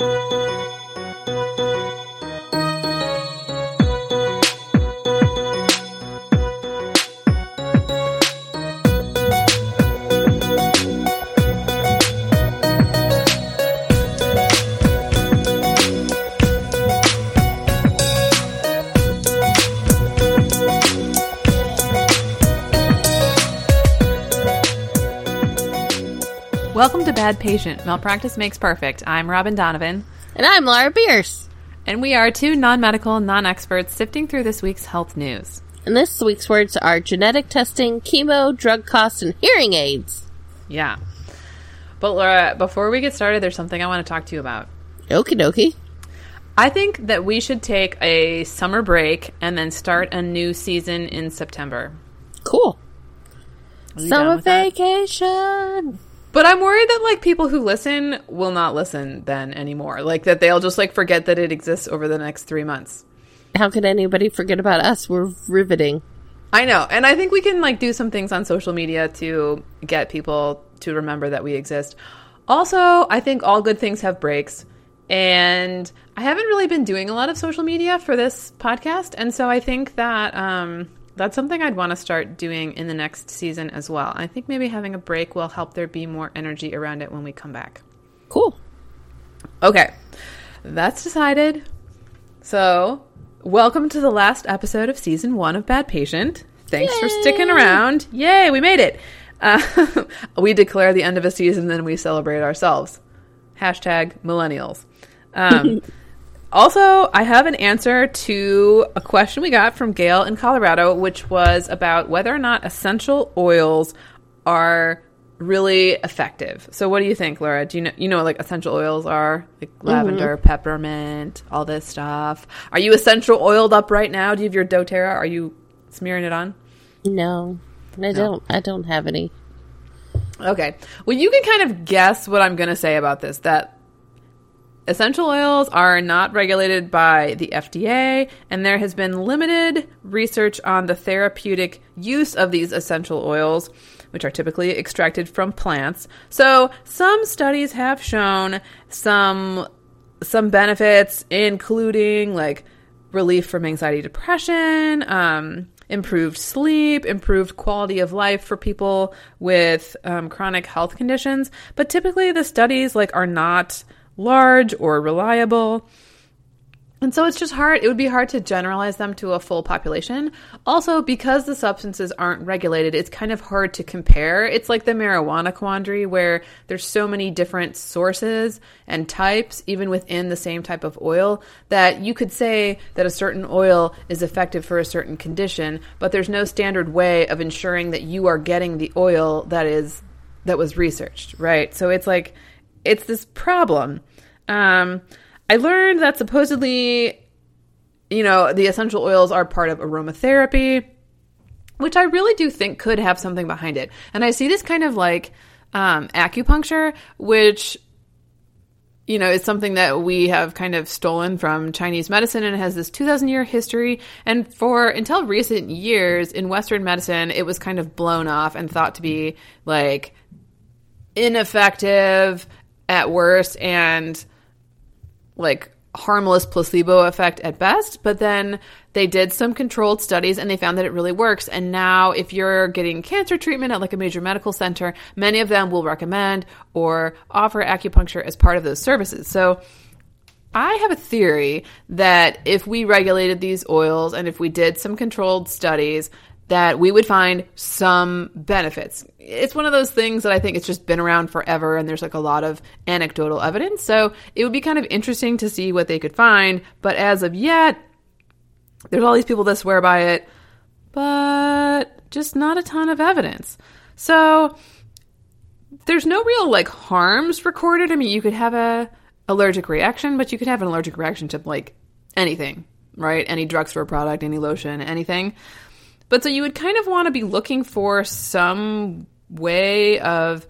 Welcome to Bad Patient. Malpractice makes perfect. I'm Robin Donovan. And I'm Laura Pierce. And we are two non medical, non experts sifting through this week's health news. And this week's words are genetic testing, chemo, drug costs, and hearing aids. Yeah. But Laura, before we get started, there's something I want to talk to you about. Okie dokie. I think that we should take a summer break and then start a new season in September. Cool. Summer vacation. But I'm worried that like people who listen will not listen then anymore. Like that they'll just like forget that it exists over the next three months. How could anybody forget about us? We're riveting. I know. And I think we can like do some things on social media to get people to remember that we exist. Also, I think all good things have breaks. And I haven't really been doing a lot of social media for this podcast. And so I think that um, that's something I'd want to start doing in the next season as well. I think maybe having a break will help there be more energy around it when we come back. Cool. Okay, that's decided. So, welcome to the last episode of season one of Bad Patient. Thanks for sticking around. Yay, we made it. Uh, we declare the end of a season, then we celebrate ourselves. Hashtag millennials. Um, also, I have an answer to a question we got from Gail in Colorado, which was about whether or not essential oils are really effective. So, what do you think, Laura? Do you know you know what like essential oils are like mm-hmm. lavender, peppermint, all this stuff? Are you essential oiled up right now? Do you have your DoTerra? Are you smearing it on? No, I don't. I don't have any. Okay. Well, you can kind of guess what I'm going to say about this. That essential oils are not regulated by the FDA, and there has been limited research on the therapeutic use of these essential oils, which are typically extracted from plants. So, some studies have shown some some benefits, including like relief from anxiety, depression, um, improved sleep, improved quality of life for people with um, chronic health conditions. But typically, the studies like are not large or reliable. And so it's just hard, it would be hard to generalize them to a full population. Also, because the substances aren't regulated, it's kind of hard to compare. It's like the marijuana quandary where there's so many different sources and types, even within the same type of oil, that you could say that a certain oil is effective for a certain condition, but there's no standard way of ensuring that you are getting the oil that is that was researched, right? So it's like it's this problem. Um, I learned that supposedly, you know, the essential oils are part of aromatherapy, which I really do think could have something behind it. And I see this kind of like um, acupuncture, which you know, is something that we have kind of stolen from Chinese medicine and has this 2000 year history. And for until recent years in Western medicine, it was kind of blown off and thought to be like ineffective at worst and like harmless placebo effect at best. But then they did some controlled studies and they found that it really works. And now, if you're getting cancer treatment at like a major medical center, many of them will recommend or offer acupuncture as part of those services. So, I have a theory that if we regulated these oils and if we did some controlled studies, that we would find some benefits. It's one of those things that I think it's just been around forever and there's like a lot of anecdotal evidence. So it would be kind of interesting to see what they could find. But as of yet, there's all these people that swear by it, but just not a ton of evidence. So there's no real like harms recorded. I mean, you could have a allergic reaction, but you could have an allergic reaction to like anything, right? Any drugstore product, any lotion, anything. But so you would kind of want to be looking for some way of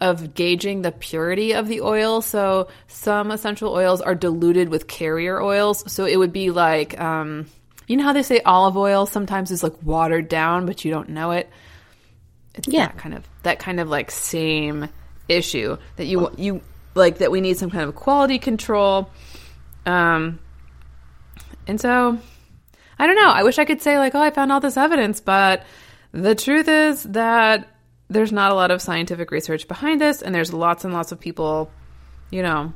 of gauging the purity of the oil. So some essential oils are diluted with carrier oils. So it would be like um, you know how they say olive oil sometimes is like watered down, but you don't know it. It's Yeah. that kind of that kind of like same issue that you you like that we need some kind of quality control. Um, and so I don't know. I wish I could say like, oh, I found all this evidence, but the truth is that there's not a lot of scientific research behind this, and there's lots and lots of people, you know,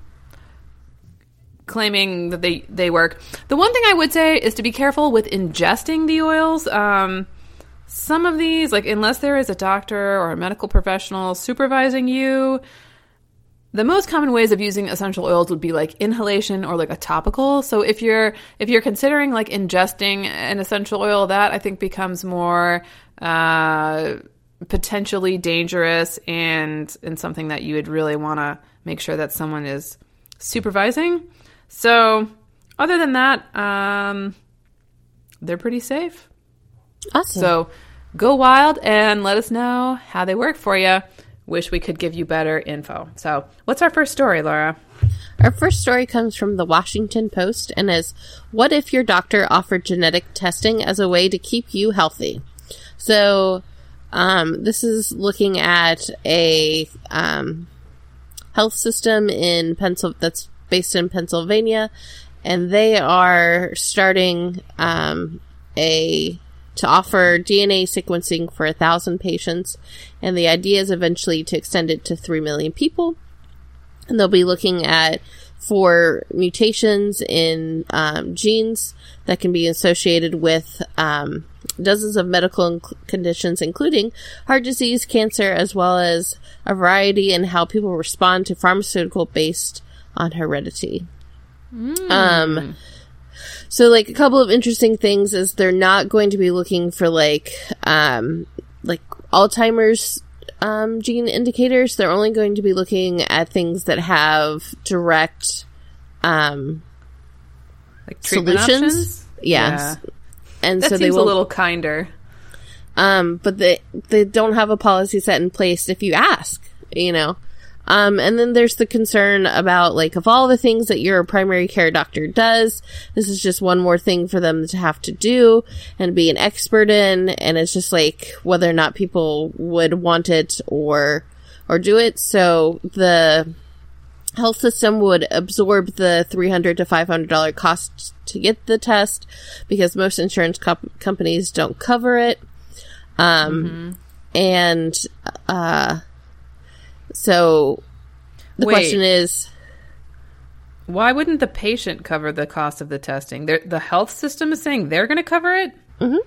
claiming that they they work. The one thing I would say is to be careful with ingesting the oils. Um, some of these, like unless there is a doctor or a medical professional supervising you, the most common ways of using essential oils would be like inhalation or like a topical. So if you're if you're considering like ingesting an essential oil, that I think becomes more uh, potentially dangerous and and something that you would really want to make sure that someone is supervising. So other than that, um, they're pretty safe. Awesome. So go wild and let us know how they work for you. Wish we could give you better info. So, what's our first story, Laura? Our first story comes from the Washington Post and is What if your doctor offered genetic testing as a way to keep you healthy? So, um, this is looking at a um, health system in Pencil that's based in Pennsylvania, and they are starting um, a to offer DNA sequencing for a thousand patients, and the idea is eventually to extend it to three million people. And they'll be looking at for mutations in um, genes that can be associated with um, dozens of medical inc- conditions, including heart disease, cancer, as well as a variety in how people respond to pharmaceutical based on heredity. Um, so like a couple of interesting things is they're not going to be looking for like um like Alzheimer's um gene indicators. They're only going to be looking at things that have direct um Like solutions. options? Yes. And That so they will a little kinder. um, but they they don't have a policy set in place if you ask, you know. Um, and then there's the concern about like of all the things that your primary care doctor does, this is just one more thing for them to have to do and be an expert in, and it's just like whether or not people would want it or or do it. So the health system would absorb the 300 to 500 dollar cost to get the test because most insurance comp- companies don't cover it. Um and uh so the Wait. question is Why wouldn't the patient cover the cost of the testing? They're, the health system is saying they're going to cover it? Mhm.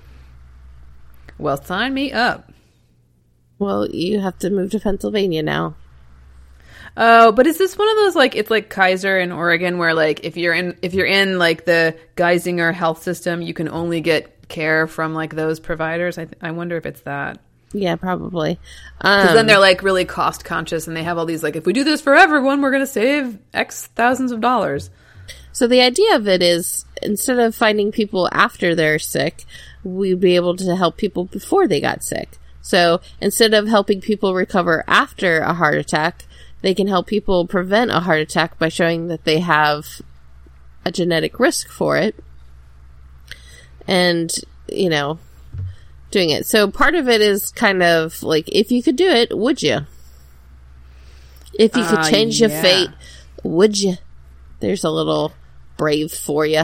Well, sign me up. well you have to move to Pennsylvania now Oh, but is this one of those like it's like Kaiser in Oregon where like if you're in if you're in like the Geisinger health system, you can only get care from like those providers? I I wonder if it's that. Yeah probably Because um, then they're like really cost conscious and they have all these like if we do this for everyone, we're going to save X thousands of dollars. So the idea of it is instead of finding people after they're sick, we'd be able to help people before they got sick. So instead of helping people recover after a heart attack, they can help people prevent a heart attack by showing that they have a genetic risk for it. And, you know, doing it. So part of it is kind of like, if you could do it, would you? If you could Uh, change your fate, would you? There's a little brave for you.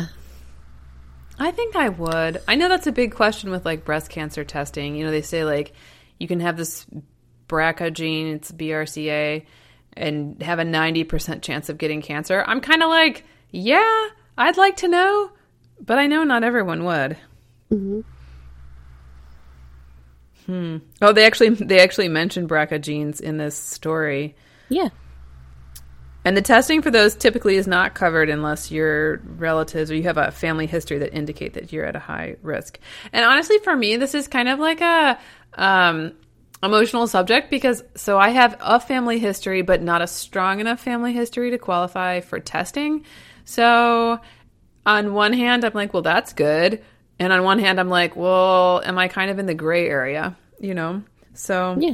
I think I would. I know that's a big question with like breast cancer testing. You know, they say like you can have this BRCA gene, it's BRCA, and have a 90% chance of getting cancer. I'm kind of like, yeah, I'd like to know, but I know not everyone would. Hmm. Oh, they actually they actually mentioned BRCA genes in this story. Yeah. And the testing for those typically is not covered unless your relatives or you have a family history that indicate that you're at a high risk. And honestly, for me, this is kind of like a um, emotional subject because so I have a family history, but not a strong enough family history to qualify for testing. So on one hand, I'm like, well, that's good. And on one hand, I'm like, well, am I kind of in the gray area? You know? So Yeah.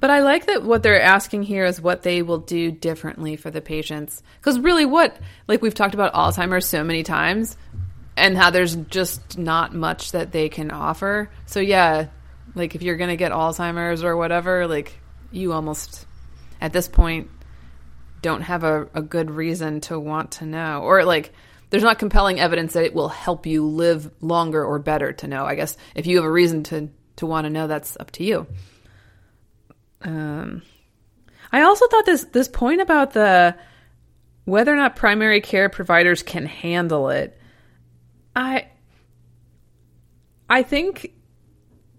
but I like that what they're asking here is what they will do differently for the patients. Because really, what, like we've talked about Alzheimer's so many times and how there's just not much that they can offer. So, yeah, like if you're going to get Alzheimer's or whatever, like you almost, at this point, don't have a, a good reason to want to know. Or like there's not compelling evidence that it will help you live longer or better to know. I guess if you have a reason to to want to know, that's up to you. Um, I also thought this this point about the whether or not primary care providers can handle it. I I think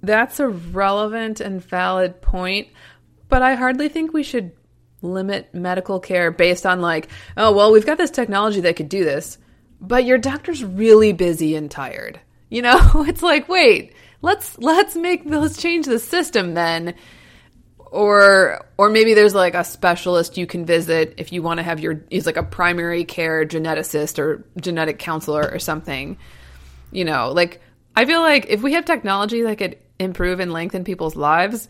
that's a relevant and valid point, but I hardly think we should limit medical care based on like, oh, well, we've got this technology that could do this, but your doctor's really busy and tired. You know, it's like, wait, let's let's make let's change the system then. Or or maybe there's like a specialist you can visit if you want to have your he's like a primary care geneticist or genetic counselor or something. You know, like I feel like if we have technology that could improve and lengthen people's lives,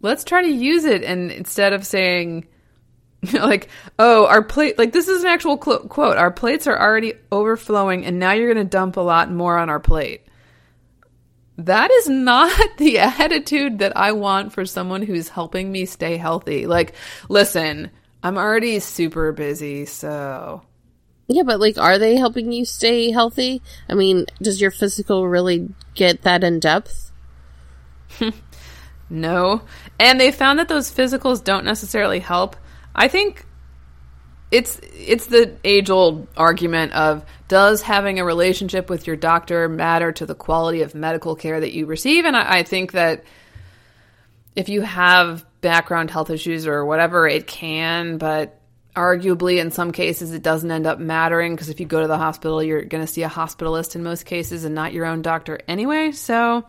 let's try to use it and instead of saying like, oh, our plate, like this is an actual cl- quote, our plates are already overflowing and now you're going to dump a lot more on our plate. That is not the attitude that I want for someone who's helping me stay healthy. Like, listen, I'm already super busy, so. Yeah, but like, are they helping you stay healthy? I mean, does your physical really get that in depth? no. And they found that those physicals don't necessarily help I think it's it's the age old argument of does having a relationship with your doctor matter to the quality of medical care that you receive? And I, I think that if you have background health issues or whatever, it can, but arguably in some cases it doesn't end up mattering because if you go to the hospital, you're going to see a hospitalist in most cases and not your own doctor anyway. So,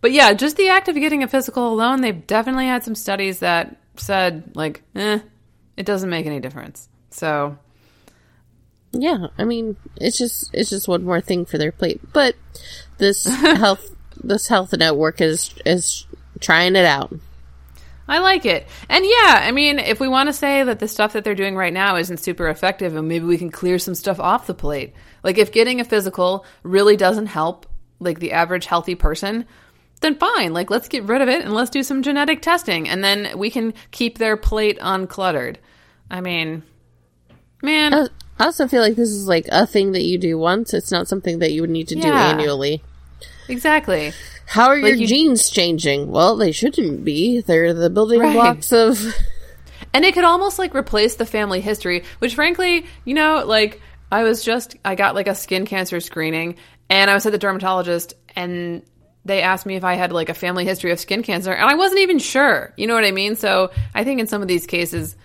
but yeah, just the act of getting a physical alone, they've definitely had some studies that said like, eh, it doesn't make any difference. So yeah, I mean, it's just it's just one more thing for their plate. But this health this health network is is trying it out. I like it. And yeah, I mean, if we want to say that the stuff that they're doing right now isn't super effective and maybe we can clear some stuff off the plate. Like if getting a physical really doesn't help like the average healthy person, then fine. Like let's get rid of it and let's do some genetic testing and then we can keep their plate uncluttered. I mean, man. I also feel like this is like a thing that you do once. It's not something that you would need to do annually. Exactly. How are like your you, genes changing? Well, they shouldn't be. They're the building right. blocks of. And it could almost like replace the family history, which frankly, you know, like I was just, I got like a skin cancer screening and I was at the dermatologist and they asked me if I had like a family history of skin cancer and I wasn't even sure. You know what I mean? So I think in some of these cases,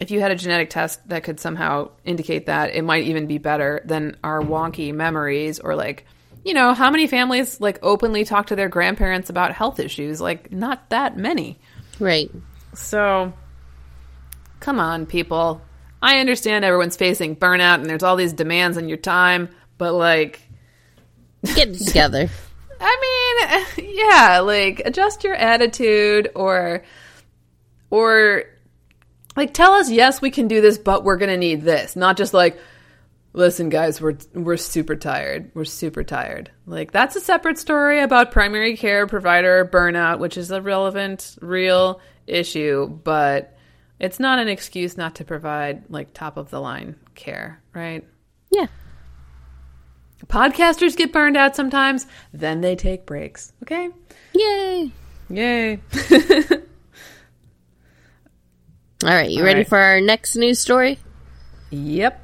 if you had a genetic test that could somehow indicate that, it might even be better than our wonky memories or like, you know, how many families like openly talk to their grandparents about health issues? Like, not that many. Right. So, come on, people. I understand everyone's facing burnout and there's all these demands on your time, but like, get together. I mean, yeah, like adjust your attitude or or like tell us yes we can do this but we're gonna need this. Not just like listen guys we're we're super tired. We're super tired. Like that's a separate story about primary care provider burnout which is a relevant real issue but it's not an excuse not to provide like top of the line care right? Yeah podcasters get burned out sometimes then they take breaks okay yay yay All right, you All ready right. for our next news story? Yep.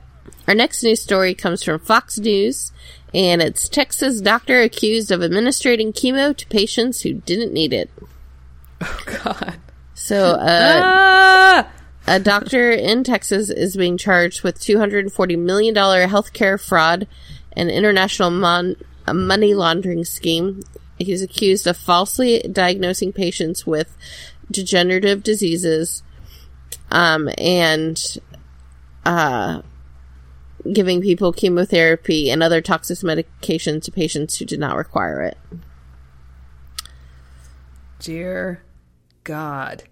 Our next news story comes from Fox News, and it's Texas doctor accused of administering chemo to patients who didn't need it. Oh, God. So, uh, ah! a doctor in Texas is being charged with $240 million healthcare fraud and international mon- money laundering scheme. He's accused of falsely diagnosing patients with degenerative diseases um, and uh, giving people chemotherapy and other toxic medications to patients who did not require it. Dear God.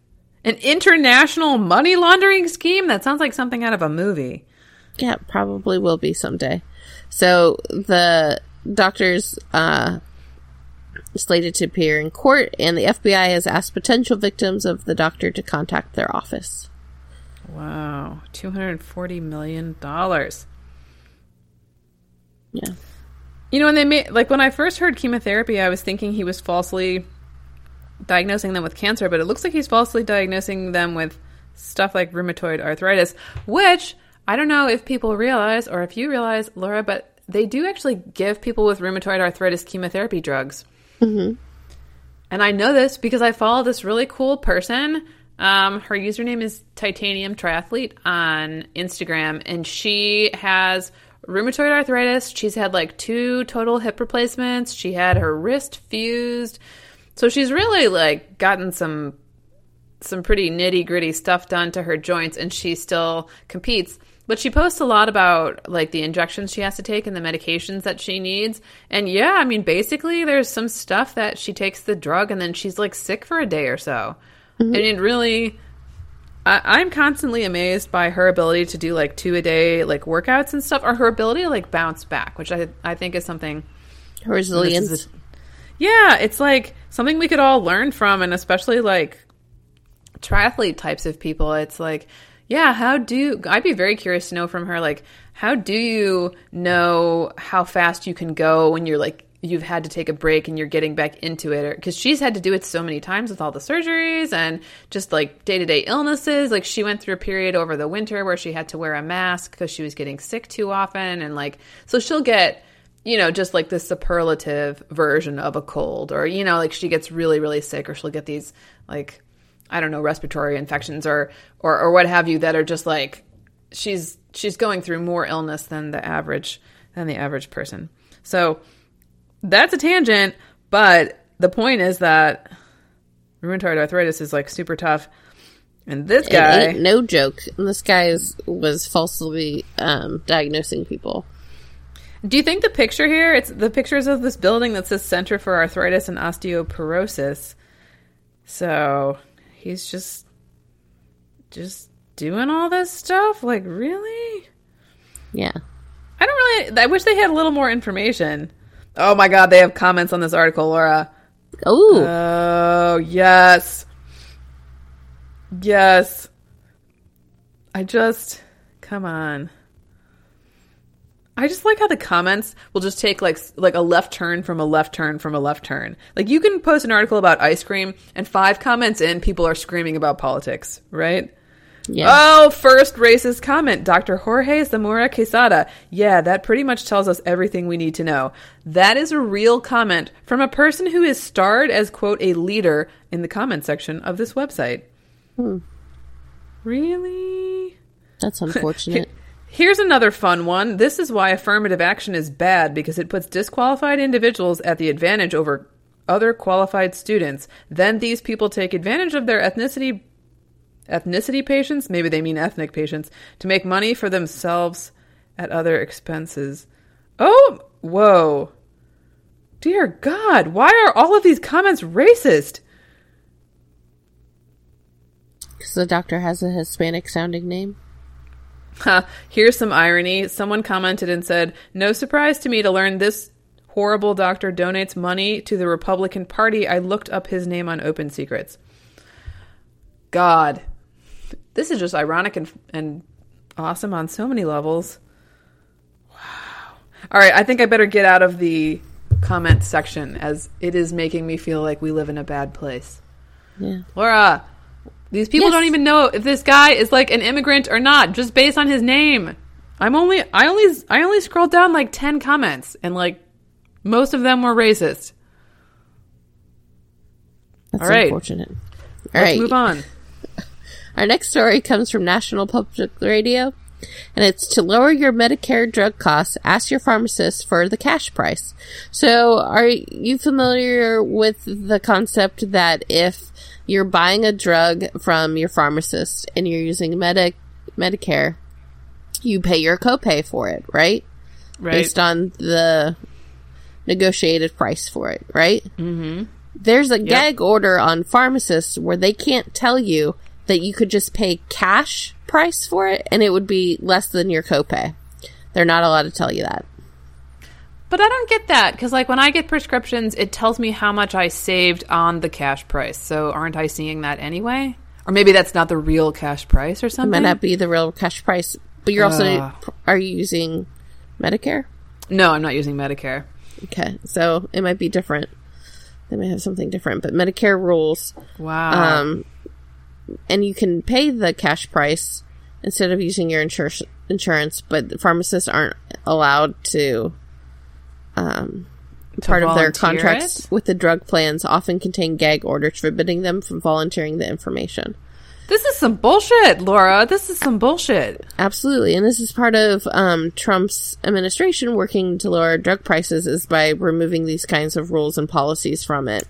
An international money laundering scheme? That sounds like something out of a movie. Yeah, probably will be someday. So the doctors uh, slated to appear in court, and the FBI has asked potential victims of the doctor to contact their office. Wow, two hundred forty million dollars. Yeah. You know, when they made like when I first heard chemotherapy, I was thinking he was falsely diagnosing them with cancer, but it looks like he's falsely diagnosing them with stuff like rheumatoid arthritis, which I don't know if people realize or if you realize, Laura, but they do actually give people with rheumatoid arthritis chemotherapy drugs. Mm-hmm. And I know this because I follow this really cool person. Um, her username is Titanium Triathlete on Instagram, and she has rheumatoid arthritis. She's had like two total hip replacements. She had her wrist fused. So she's really like gotten some some pretty nitty gritty stuff done to her joints, and she still competes. But she posts a lot about like the injections she has to take and the medications that she needs. And yeah, I mean, basically, there's some stuff that she takes the drug and then she's like sick for a day or so. Mm-hmm. And it really, I, I'm constantly amazed by her ability to do like two a day like workouts and stuff, or her ability to like bounce back, which I I think is something Resilience. is a- yeah, it's like something we could all learn from, and especially like triathlete types of people. It's like, yeah, how do I'd be very curious to know from her, like, how do you know how fast you can go when you're like you've had to take a break and you're getting back into it? Because she's had to do it so many times with all the surgeries and just like day-to-day illnesses. Like she went through a period over the winter where she had to wear a mask because she was getting sick too often and like so she'll get you know, just like the superlative version of a cold, or you know, like she gets really, really sick, or she'll get these like I don't know respiratory infections or or or what have you that are just like she's she's going through more illness than the average than the average person. So that's a tangent, but the point is that rheumatoid arthritis is like super tough, and this guy. no joke. And this guy is, was falsely um, diagnosing people. Do you think the picture here? It's the pictures of this building that says Center for Arthritis and Osteoporosis. So he's just just doing all this stuff. Like really? Yeah. I don't really. I wish they had a little more information. Oh my god, they have comments on this article, Laura. Oh, Oh yes, yes. I just come on. I just like how the comments will just take like like a left turn from a left turn from a left turn. Like you can post an article about ice cream, and five comments in, people are screaming about politics, right? yeah. Oh, first racist comment. Dr. Jorge Zamora Quesada. Yeah, that pretty much tells us everything we need to know. That is a real comment from a person who is starred as, quote, a leader in the comment section of this website. Hmm. Really? That's unfortunate. Here's another fun one. This is why affirmative action is bad because it puts disqualified individuals at the advantage over other qualified students. Then these people take advantage of their ethnicity ethnicity patients, maybe they mean ethnic patients, to make money for themselves at other expenses. Oh, whoa. Dear God, why are all of these comments racist? Because the doctor has a Hispanic sounding name. Ha, here's some irony. Someone commented and said, No surprise to me to learn this horrible doctor donates money to the Republican Party. I looked up his name on Open Secrets. God. This is just ironic and, and awesome on so many levels. Wow. All right, I think I better get out of the comment section as it is making me feel like we live in a bad place. Yeah. Laura, these people Yes. don't even know if this guy is like an immigrant or not, just based on his name. I'm only, I only, I only scrolled down like ten comments, and like most of them were racist. That's All right. unfortunate. All Let's right. move on. Our next story comes from National Public Radio, and it's to lower your Medicare drug costs, ask your pharmacist for the cash price. So, are you familiar with the concept that if you're buying a drug from your pharmacist and you're using Medi- Medicare, you pay your copay for it, right? Right. Based on the negotiated price for it, right? Mm-hmm. There's a gag order on pharmacists where they can't tell you that you could just pay cash price for it and it would be less than your copay. They're not allowed to tell you that. But I don't get that because, like, when I get prescriptions, it tells me how much I saved on the cash price. So, aren't I seeing that anyway? Or maybe that's not the real cash price or something. It might not be the real cash price, but you're also Ah. are you using Medicare? no, I'm not using Medicare. Okay, so it might be different. They may have something different, but Medicare rules, Wow. um, and you can pay the cash price instead of using your insurance. Insurance, but pharmacists aren't allowed to. Um, part of their contracts it? with the drug plans often contain gag orders forbidding them from volunteering the information. this is some bullshit, Laura. This is some bullshit. Absolutely, and this is part of um, Trump's administration working to lower drug prices is by removing these kinds of rules and policies from it.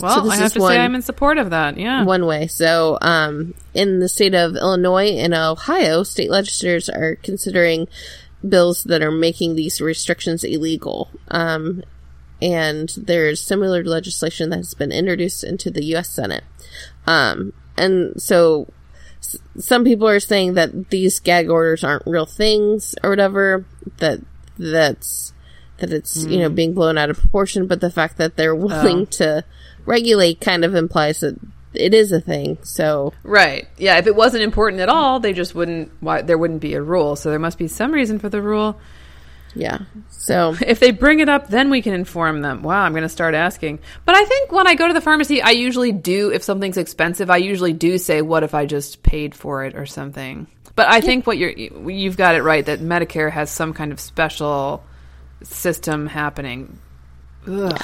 Well, this I have to one- say I'm in support of that. Yeah. One way. So, um, in the state of Illinois and Ohio, state legislators are considering bills that are making these restrictions illegal. Um, and there's similar legislation that has been introduced into the U.S. Senate. Um, and so s- some people are saying that these gag orders aren't real things or whatever, that that's, that it's, you know, being blown out of proportion, but the fact that they're willing to regulate kind of implies that it is a thing. So, Right. Yeah. If it wasn't important at all, they just wouldn't. Why there wouldn't be a rule. So there must be some reason for the rule. yeah. So, If they bring it up, then we can inform them. Wow, I'm going to start asking. But I think when I go to the pharmacy, I usually do. If something's expensive, I usually do say, "What if I just paid for it or something?" But I think what you're you've got it right that Medicare has some kind of special system happening. Ugh.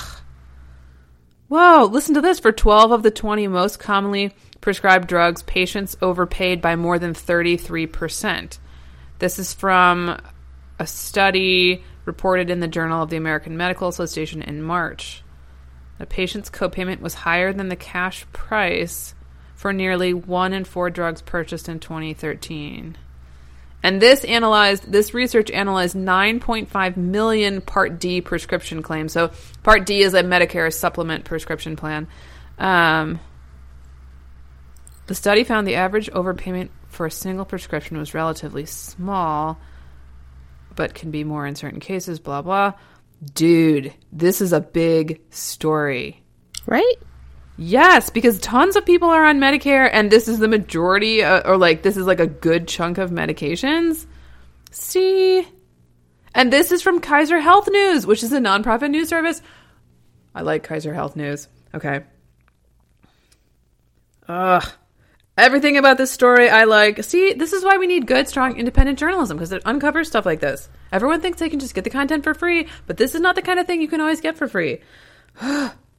Whoa, listen to this. For 12 of the 20 most commonly prescribed drugs, patients overpaid by more than 33%. This is from a study reported in the Journal of the American Medical Association in March. The patient's copayment was higher than the cash price for nearly one in four drugs purchased in 2013. And this analyzed this research analyzed 9.5 million Part D prescription claims. So Part D is a Medicare supplement prescription plan. Um, the study found the average overpayment for a single prescription was relatively small, but can be more in certain cases. Blah blah. Dude, this is a big story. right? Yes, because tons of people are on Medicare, and this is the majority, uh, or like this is like a good chunk of medications. See? And this is from Kaiser Health News, which is a nonprofit news service. I like Kaiser Health News. Okay. Ugh. Everything about this story I like. See, this is why we need good, strong, independent journalism because it uncovers stuff like this. Everyone thinks they can just get the content for free, but this is not the kind of thing you can always get for free.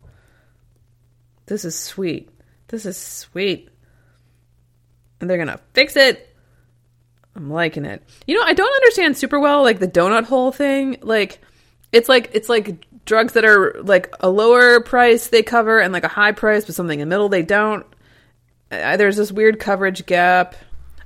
This is sweet. This is sweet. And they're gonna fix it. I'm liking it. You know, I don't understand super well like the donut hole thing. Like it's like it's like drugs that are like a lower price they cover and like a high price but something in the middle they don't. Uh, there's this weird coverage gap.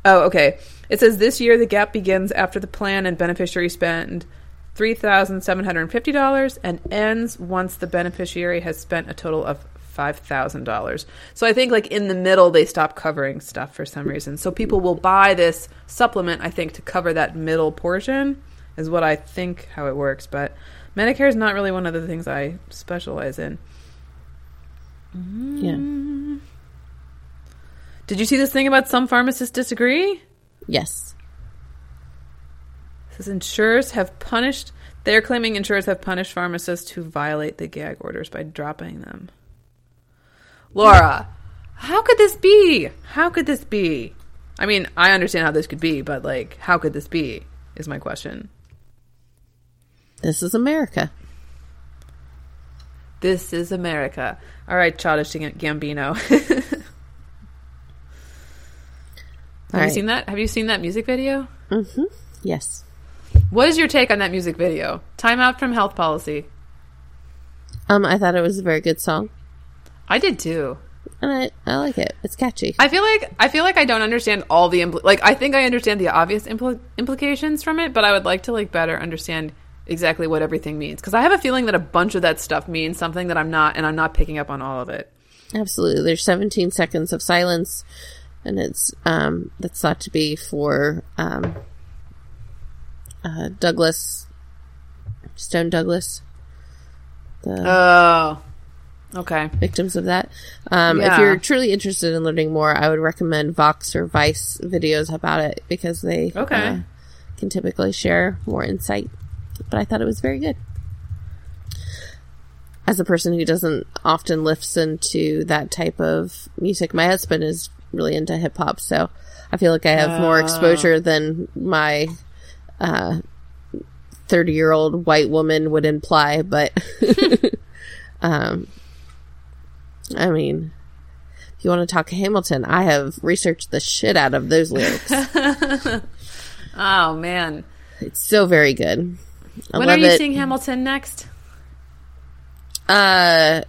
Oh, okay. It says this year the gap begins after the plan and beneficiary spend $3,750 and ends once the beneficiary has spent a total of $5,000. So I think like in the middle they stop covering stuff for some reason. So people will buy this supplement I think to cover that middle portion is what I think how it works, but Medicare is not really one of the things I specialize in. Yeah. Did you see this thing about some pharmacists disagree? Yes. It says insurers have punished. They're claiming insurers have punished pharmacists who violate the gag orders by dropping them. Laura, how could this be? How could this be? I mean, I understand how this could be, but like, how could this be? Is my question. This is America. This is America. All right, Childish Gambino. Have you seen that? Have you seen that music video? Mm-hmm. Yes. What is your take on that music video? Time out from health policy. Um, I thought it was a very good song, I did too. and I I like it. It's catchy. I feel like I feel like I don't understand all the impl- like I think I understand the obvious impl- implications from it, but I would like to like better understand exactly what everything means because I have a feeling that a bunch of that stuff means something that I'm not, and I'm not picking up on all of it. Absolutely. There's 17 seconds of silence, and it's um that's thought to be for um uh, Douglas Stoneman Douglas. The Oh, Okay. victims of that. Um, If you're truly interested in learning more, I would recommend Vox or Vice videos about it because they Okay. uh, can typically share more insight. But I thought it was very good. As a person who doesn't often listen to that type of music, my husband is really into hip hop, so I feel like I have more exposure than my thirty year old white woman would imply. But um, I mean, if you want to talk Hamilton, I have researched the shit out of those lyrics. Oh man. it's so very good. I when are you it. seeing Hamilton next? Uh,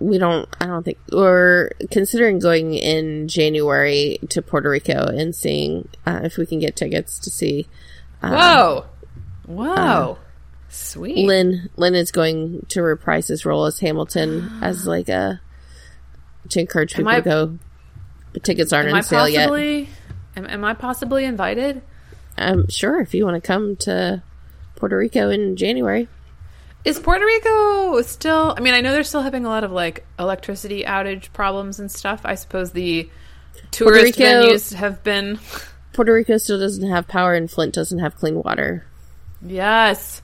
we don't. I don't think we're considering going in January to Puerto Rico and seeing uh, if we can get tickets to see. Whoa. Whoa. Sweet. Lin. Lin is going to reprise his role as Hamilton as like a to encourage people I- to go. The tickets aren't on sale yet. possibly am, am I possibly invited? I'm sure if you want to come to Puerto Rico in January. Is Puerto Rico still? I mean, I know they're still having a lot of like electricity outage problems and stuff. I suppose the tourist Rico- venues have been. Puerto Rico still doesn't have power, and Flint doesn't have clean water. Yes.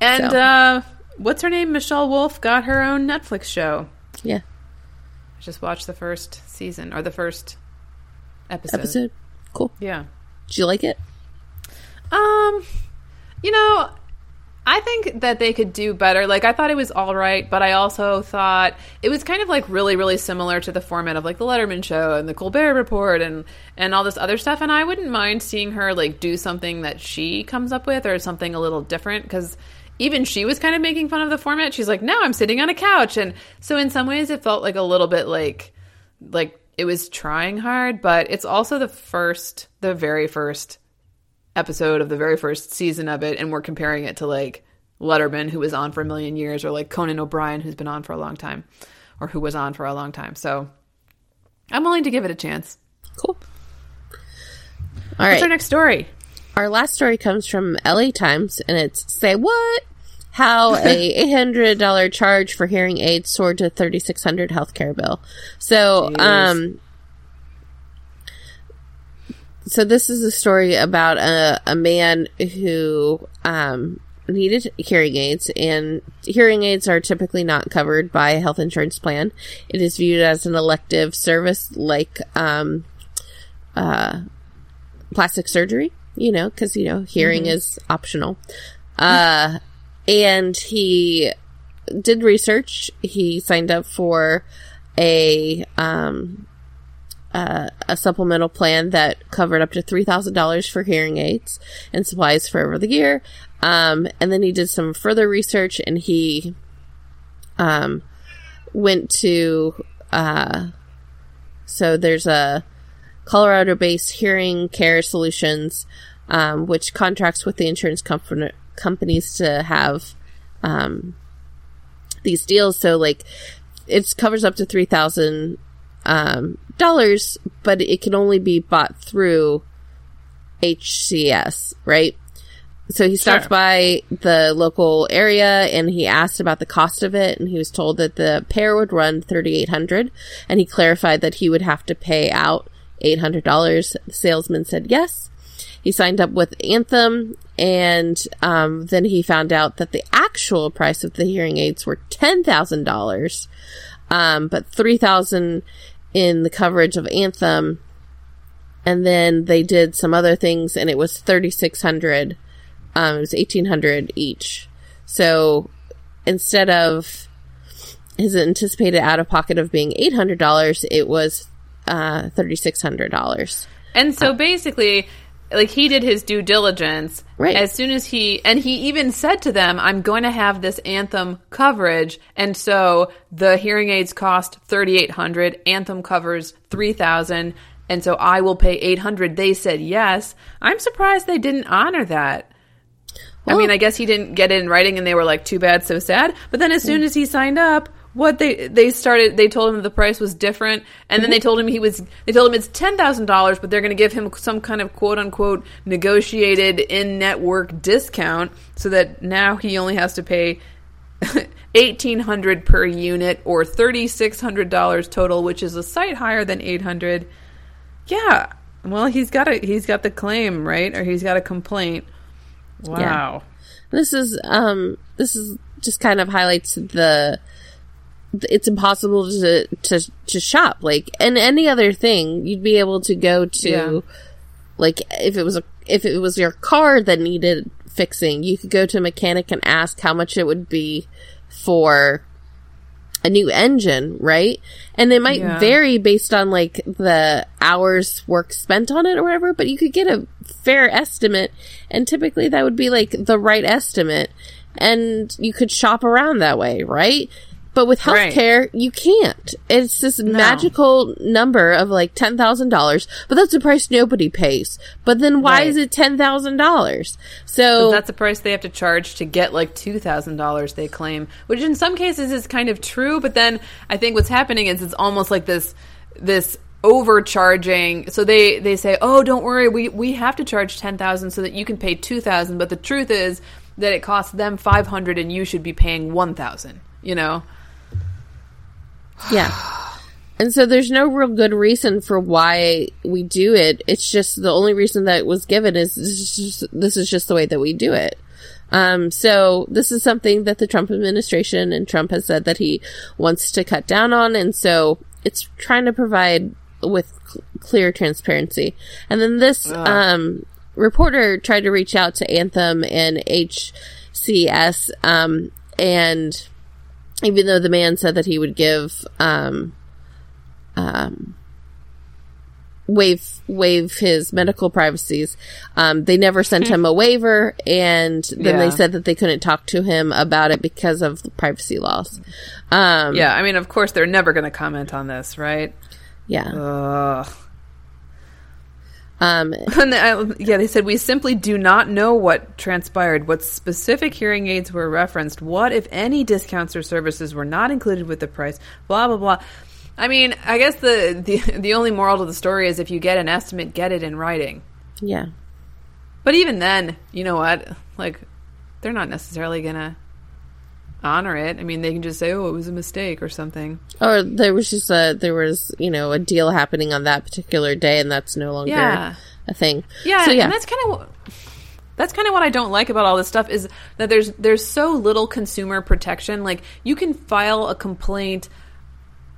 And So. uh what's her name? Michelle Wolf got her own Netflix show. Yeah, I just watched the first season or the first episode. episode. Cool. Yeah. Did you like it? Um, you know, I think that they could do better. Like I thought it was all right, but I also thought it was kind of like really, really similar to the format of like the Letterman show and the Colbert Report and and all this other stuff. And I wouldn't mind seeing her like do something that she comes up with or something a little different because. Even she was kind of making fun of the format. She's like, "Now I'm sitting on a couch," and so in some ways, it felt like a little bit like, like it was trying hard. But it's also the first, the very first episode of the very first season of it and we're comparing it to like Letterman who was on for a million years or like Conan O'Brien who's been on for a long time or who was on for a long time. So I'm willing to give it a chance. Cool. All What's right. our next story? Our last story comes from LA Times, and it's say what? How a eight hundred dollar charge for hearing aids soared to thirty six hundred healthcare bill. So, um, so this is a story about a a man who um needed hearing aids, and hearing aids are typically not covered by a health insurance plan. It is viewed as an elective service, like um uh, plastic surgery, you know, because, you know, hearing is optional. Uh, and he did research. He signed up for a, um, uh, a supplemental plan that covered up to $3,000 for hearing aids and supplies for over the year. Um, and then he did some further research and he, um, went to, uh, so there's a, Colorado based hearing care solutions, um, which contracts with the insurance companies to have um, these deals. So, like, it covers up to 3,000, um, dollars, but it can only be bought through HCS, right? So he stopped Sure. by the local area and he asked about the cost of it and he was told that the pair would run 3800 and he clarified that he would have to pay out $800. The salesman said yes. He signed up with Anthem and um, then he found out that the actual price of the hearing aids were $10,000 um, but 3000 in the coverage of Anthem and then they did some other things and it was 3600 um, it was 1800 each so instead of his anticipated out of pocket of being $800 it was uh, $3600 And so basically, like he did his due diligence. Right. As soon as he and he even said to them, "I'm going to have this Anthem coverage," and so the hearing aids cost thirty eight hundred. Anthem covers three thousand, and so I will pay eight hundred. They said yes. I'm surprised they didn't honor that. I mean, I guess he didn't get it in writing, and they were like, "Too bad, so sad." But then, as soon as he signed up, what they they started, they told him the price was different, and then they told him he was. They told him it's ten thousand dollars, but they're going to give him some kind of quote unquote negotiated in network discount, so that now he only has to pay 1800 per unit or $3600 total, which is a sight higher than 800. Yeah. Well, he's got a he's got the claim, right? Or he's got a complaint. Wow. Yeah. This is um this is just kind of highlights the it's impossible to to to shop like and any other thing you'd be able to go to Yeah. like if it was a if it was your car that needed fixing you could go to a mechanic and ask how much it would be for a new engine right and it might Yeah. vary based on like the hours work spent on it or whatever but you could get a fair estimate and typically that would be like the right estimate and you could shop around that way right but with Right. healthcare, you can't. It's this magical number of like ten thousand dollars, but that's the price nobody pays. But then why Right. is it ten thousand dollars? So That's the price they have to charge to get like $2,000 they claim, which in some cases is kind of true, but then I think what's happening is it's almost like this this overcharging. So they they say, "Oh, don't worry, we we have to charge 10,000 so that you can pay 2,000." But the truth is that it costs them 500 and you should be paying 1,000, you know? Yeah. And so there's no real good reason for why we do it. It's just the only reason that it was given is this is just, this is just the way that we do it. Um, so this is something that the Trump administration and Trump has said that he wants to cut down on. And so it's trying to provide with cl- clear transparency. And then this, um, reporter tried to reach out to Anthem and HCS, um, and even though the man said that he would give, um, um, waive waive his medical privacies. Um, they never sent him a waiver, and then Yeah. they said that they couldn't talk to him about it because of the privacy laws. Um, Yeah, I mean, of course they're never going to comment on this, right? yeah. Ugh. Um, I, yeah, they said we simply do not know what transpired. What specific hearing aids were referenced? What, if any, discounts or services were not included with the price? Blah blah blah. I mean, I guess the the the only moral to the story is if you get an estimate, get it in writing. yeah. But even then, you know what? Like, they're not necessarily gonna honor it. I mean, they can just say, "Oh, it was a mistake" or something. Or there was just a there was you know a deal happening on that particular day, and that's no longer Yeah. a thing. Yeah, So yeah. and that's kind of what that's kind of what I don't like about all this stuff is that there's there's so little consumer protection. Like you can file a complaint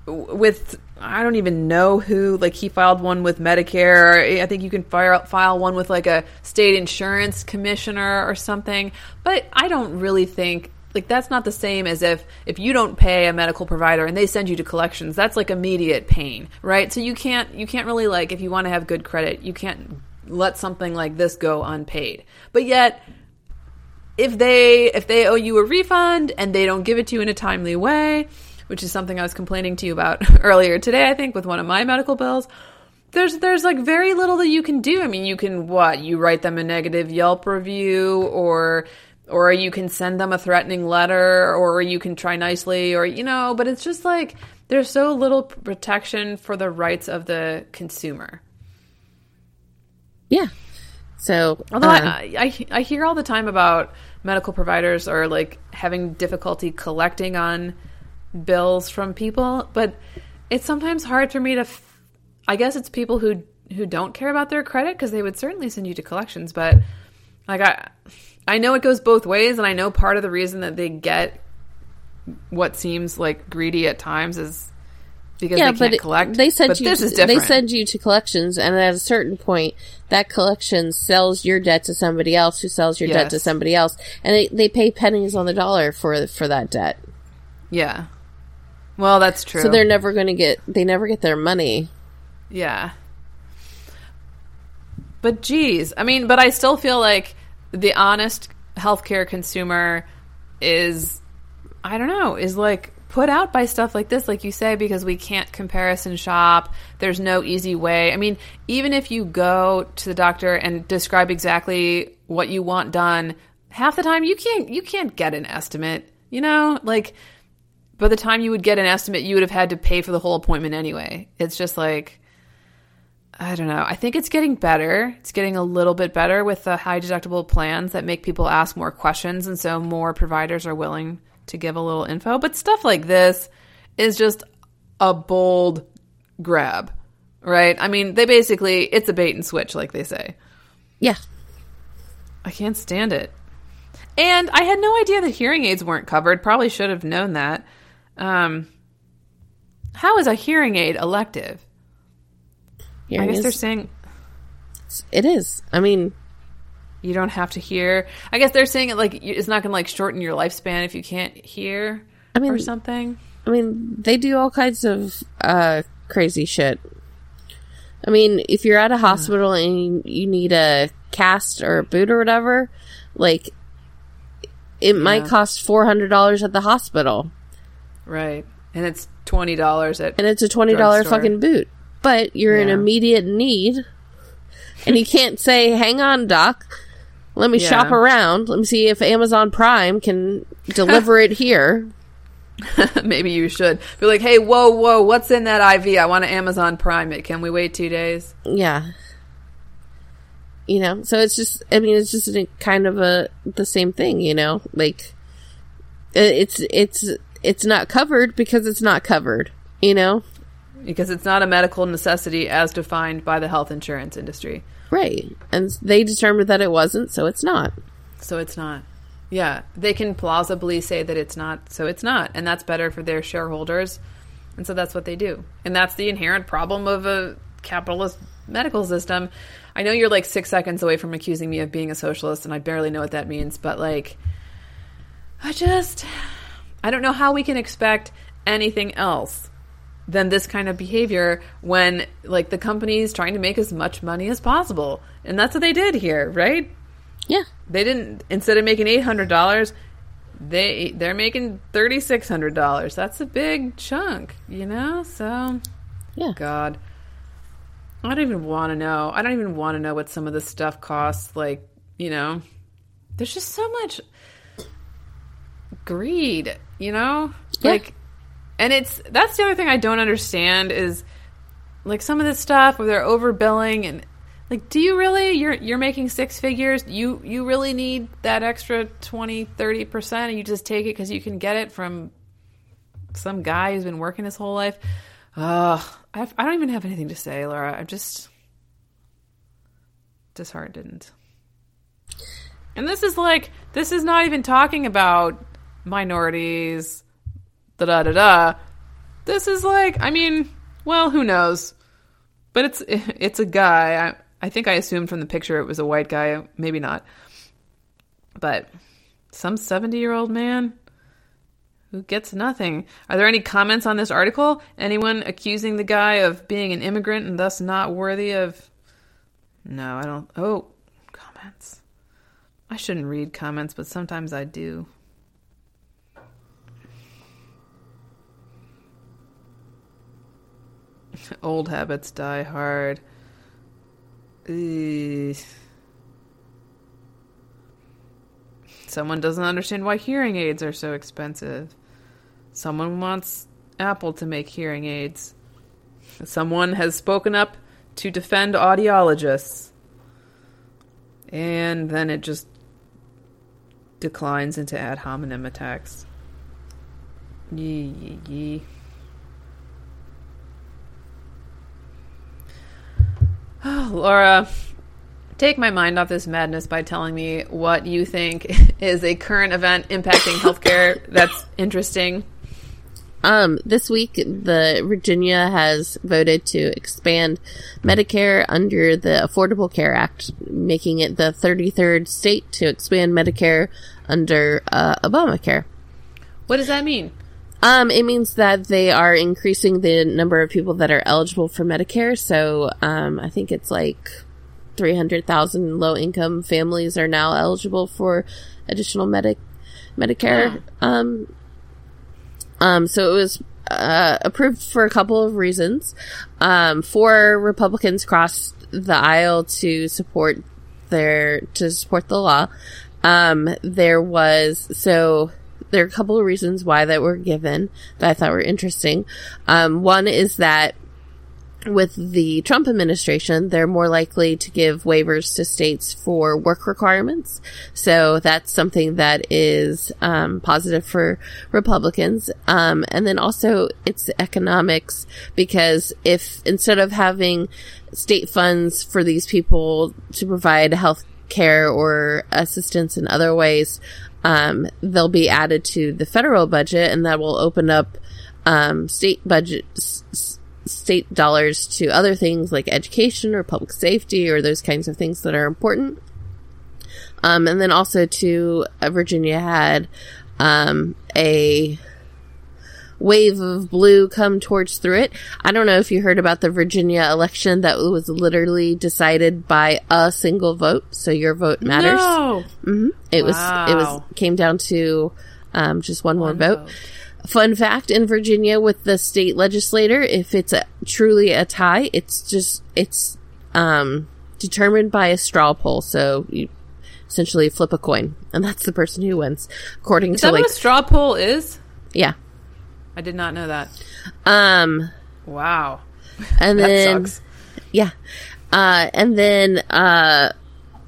with I don't even know who. Like he filed one with Medicare. I think you can file file one with like a state insurance commissioner or something. But I don't really think like that's not the same as if if you don't pay a medical provider and they send you to collections. That's like immediate pain, right? So you can't you can't really like if you want to have good credit, you can't let something like this go unpaid. But yet if they if they owe you a refund and they don't give it to you in a timely way, which is something I was complaining to you about earlier today, I think with one of my medical bills, there's there's like very little that you can do. I mean, you can what? You write them a negative Yelp review or or you can send them a threatening letter or you can try nicely or you know, but it's just like there's so little protection for the rights of the consumer. yeah. So Although I, um, I I hear all the time about medical providers are like having difficulty collecting on bills from people, but it's sometimes hard for me to. F- I guess it's people who who don't care about their credit because they would certainly send you to collections, but like I I know it goes both ways, and I know part of the reason that they get what seems like greedy at times is because yeah, they but it- collect. they send but you. this is they send you to collections, and at a certain point, that collection sells your debt to somebody else, who sells your debt to somebody else, and they, they pay pennies on the dollar for for that debt. yeah. Well, that's true. So they're never going to get. They never get their money. Yeah. But geez, I mean, but I still feel like the honest healthcare consumer is, I don't know, is like put out by stuff like this, like you say, because we can't comparison shop. There's no easy way. I mean, even if you go to the doctor and describe exactly what you want done, half the time you can't you can't get an estimate. You know, like by the time you would get an estimate, you would have had to pay for the whole appointment anyway. It's just like I don't know. I think it's getting better. It's getting a little bit better with the high deductible plans that make people ask more questions, and so more providers are willing to give a little info, but stuff like this is just a bold grab, right? I mean, they basically, it's a bait and switch, like they say. Yeah. I can't stand it. And I had no idea the hearing aids weren't covered. Probably should have known that. Um, how is a hearing aid elective? I guess is- they're saying it is. I mean, you don't have to hear. I guess they're saying it like it's not going to like shorten your lifespan if you can't hear I mean- or something. I mean, they do all kinds of uh, crazy shit. I mean, if you're at a hospital and you, need a cast or a boot or whatever, like it might cost four hundred dollars at the hospital, Right. And it's $20 at and it's a twenty dollar fucking boot. But you're in immediate need, and you can't say, "Hang on, doc." Let me Yeah. shop around. Let me see if Amazon Prime can deliver it here. Maybe you should be like, "Hey, whoa, whoa, what's in that IV? I want to Amazon Prime it. Can we wait 2 days?" Yeah. You know, so it's just, I mean, it's just a, kind of a, the same thing, you know, like, uh, it's, it's, it's not covered because it's not covered, you know? Because it's not a medical necessity as defined by the health insurance industry. Right. And they determined that it wasn't, so it's not. So it's not. Yeah, they can plausibly say that it's not, so it's not. And that's better for their shareholders. And so that's what they do. And that's the inherent problem of a capitalist medical system. I know you're like six seconds away from accusing me of being a socialist, and I barely know what that means, but like, I just, I don't know how we can expect anything else than this kind of behavior when like the company is trying to make as much money as possible. And that's what they did here, right? Yeah. They didn't instead of making eight hundred dollars, they they're making thirty six hundred dollars. That's a big chunk, you know. So, Yeah. God, I don't even want to know. I don't even want to know what some of this stuff costs. Like, you know, there's just so much greed, you know, Yeah. like, and it's that's the other thing I don't understand is like some of this stuff where they're overbilling and like do you really? You're you're making six figures. You you really need that extra 20 30% and you just take it because you can get it from some guy who's been working his whole life? Ugh, I've, i don't even have anything to say laura. I'm just disheartened. And this is like this is not even talking about minorities da da da da this is like i mean well who knows but it's it's a guy. I I think I assumed from the picture it was a white guy. Maybe not. But some seventy year old man who gets nothing. Are there any comments on this article? Anyone accusing the guy of being an immigrant and thus not worthy of? No, I don't. Oh, comments. I shouldn't read comments, but sometimes I do. Old habits die hard. Ugh. Someone doesn't understand why hearing aids are so expensive. Someone wants Apple to make hearing aids. Someone has spoken up to defend audiologists. And then it just declines into ad hominem attacks. Yee, yee, yee. Laura, take my mind off this madness by telling me what you think is a current event impacting healthcare that's interesting. Um, this week, the Virginia has voted to expand Medicare under the Affordable Care Act, making it the 33rd state to expand Medicare under uh, Obamacare. What does that mean? Um, it means that they are increasing the number of people that are eligible for Medicare. So, um, I think it's like 300,000 low income families are now eligible for additional medic, Medicare. Um, um, so it was, uh, approved for a couple of reasons. Um, four Republicans crossed the aisle to support their, to support the law. Um, there was, so, there are a couple of reasons why that were given that I thought were interesting. Um, one is that with the Trump administration, they're more likely to give waivers to states for work requirements. So that's something that is um, positive for Republicans. Um, and then also it's economics because if instead of having state funds for these people to provide health care or assistance in other ways, um, they'll be added to the federal budget and that will open up um, state budgets state dollars to other things like education or public safety or those kinds of things that are important. Um, and then also to uh, Virginia had um, a wave of blue come towards through it. I don't know if you heard about the Virginia election that was literally decided by a single vote, so your vote matters. No. hmm It was it was came down to um, just one, more vote. vote. Fun fact in Virginia with the state legislator, if it's a, truly a tie, it's just, it's, um, determined by a straw poll. So you essentially flip a coin and that's the person who wins according Is to like, straw poll is? yeah. I did not know that. Um, Wow. and That then, sucks. yeah. Uh, and then, uh,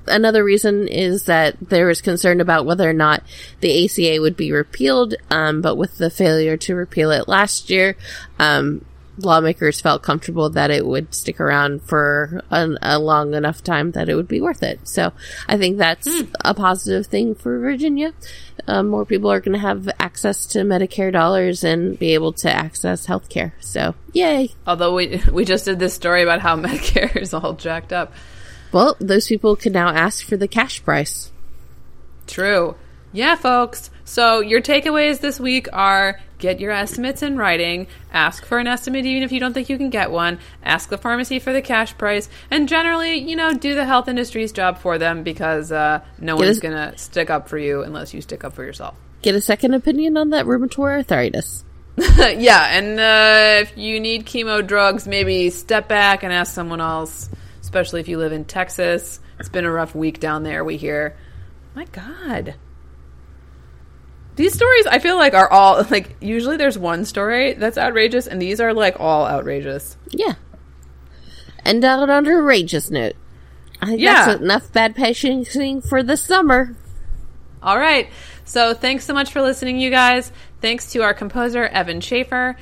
another reason is that there was concern about whether or not the ACA would be repealed. Um, but with the failure to repeal it last year, um, lawmakers felt comfortable that it would stick around for an, a long enough time that it would be worth it. So I think that's a positive thing for Virginia. Um, more people are going to have access to Medicare dollars and be able to access health care. So yay. Although we we just did this story about how Medicare is all jacked up. Well, those people can now ask for the cash price. True. Yeah, folks. So your takeaways this week are get your estimates in writing, ask for an estimate even if you don't think you can get one, ask the pharmacy for the cash price, and generally, you know, do the health industry's job for them because uh, no Get one's a- going to stick up for you unless you stick up for yourself. Get a second opinion on that rheumatoid arthritis. yeah, and uh, if you need chemo drugs, maybe step back and ask someone else, especially if you live in Texas. It's been a rough week down there, we hear. My God. These stories, I feel like, are all like usually there's one story that's outrageous, and these are like all outrageous. Yeah. And on an outrageous note. I think Yeah. that's enough bad patienting for the summer. All right. So thanks so much for listening, you guys. Thanks to our composer, Evan Schaefer.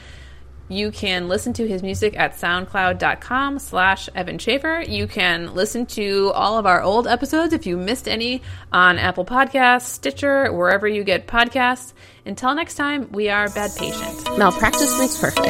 You can listen to his music at soundcloud.com slash Evan Schaefer. You can listen to all of our old episodes if you missed any on Apple Podcasts, Stitcher, wherever you get podcasts. Until next time, we are Bad Patient. Malpractice makes perfect.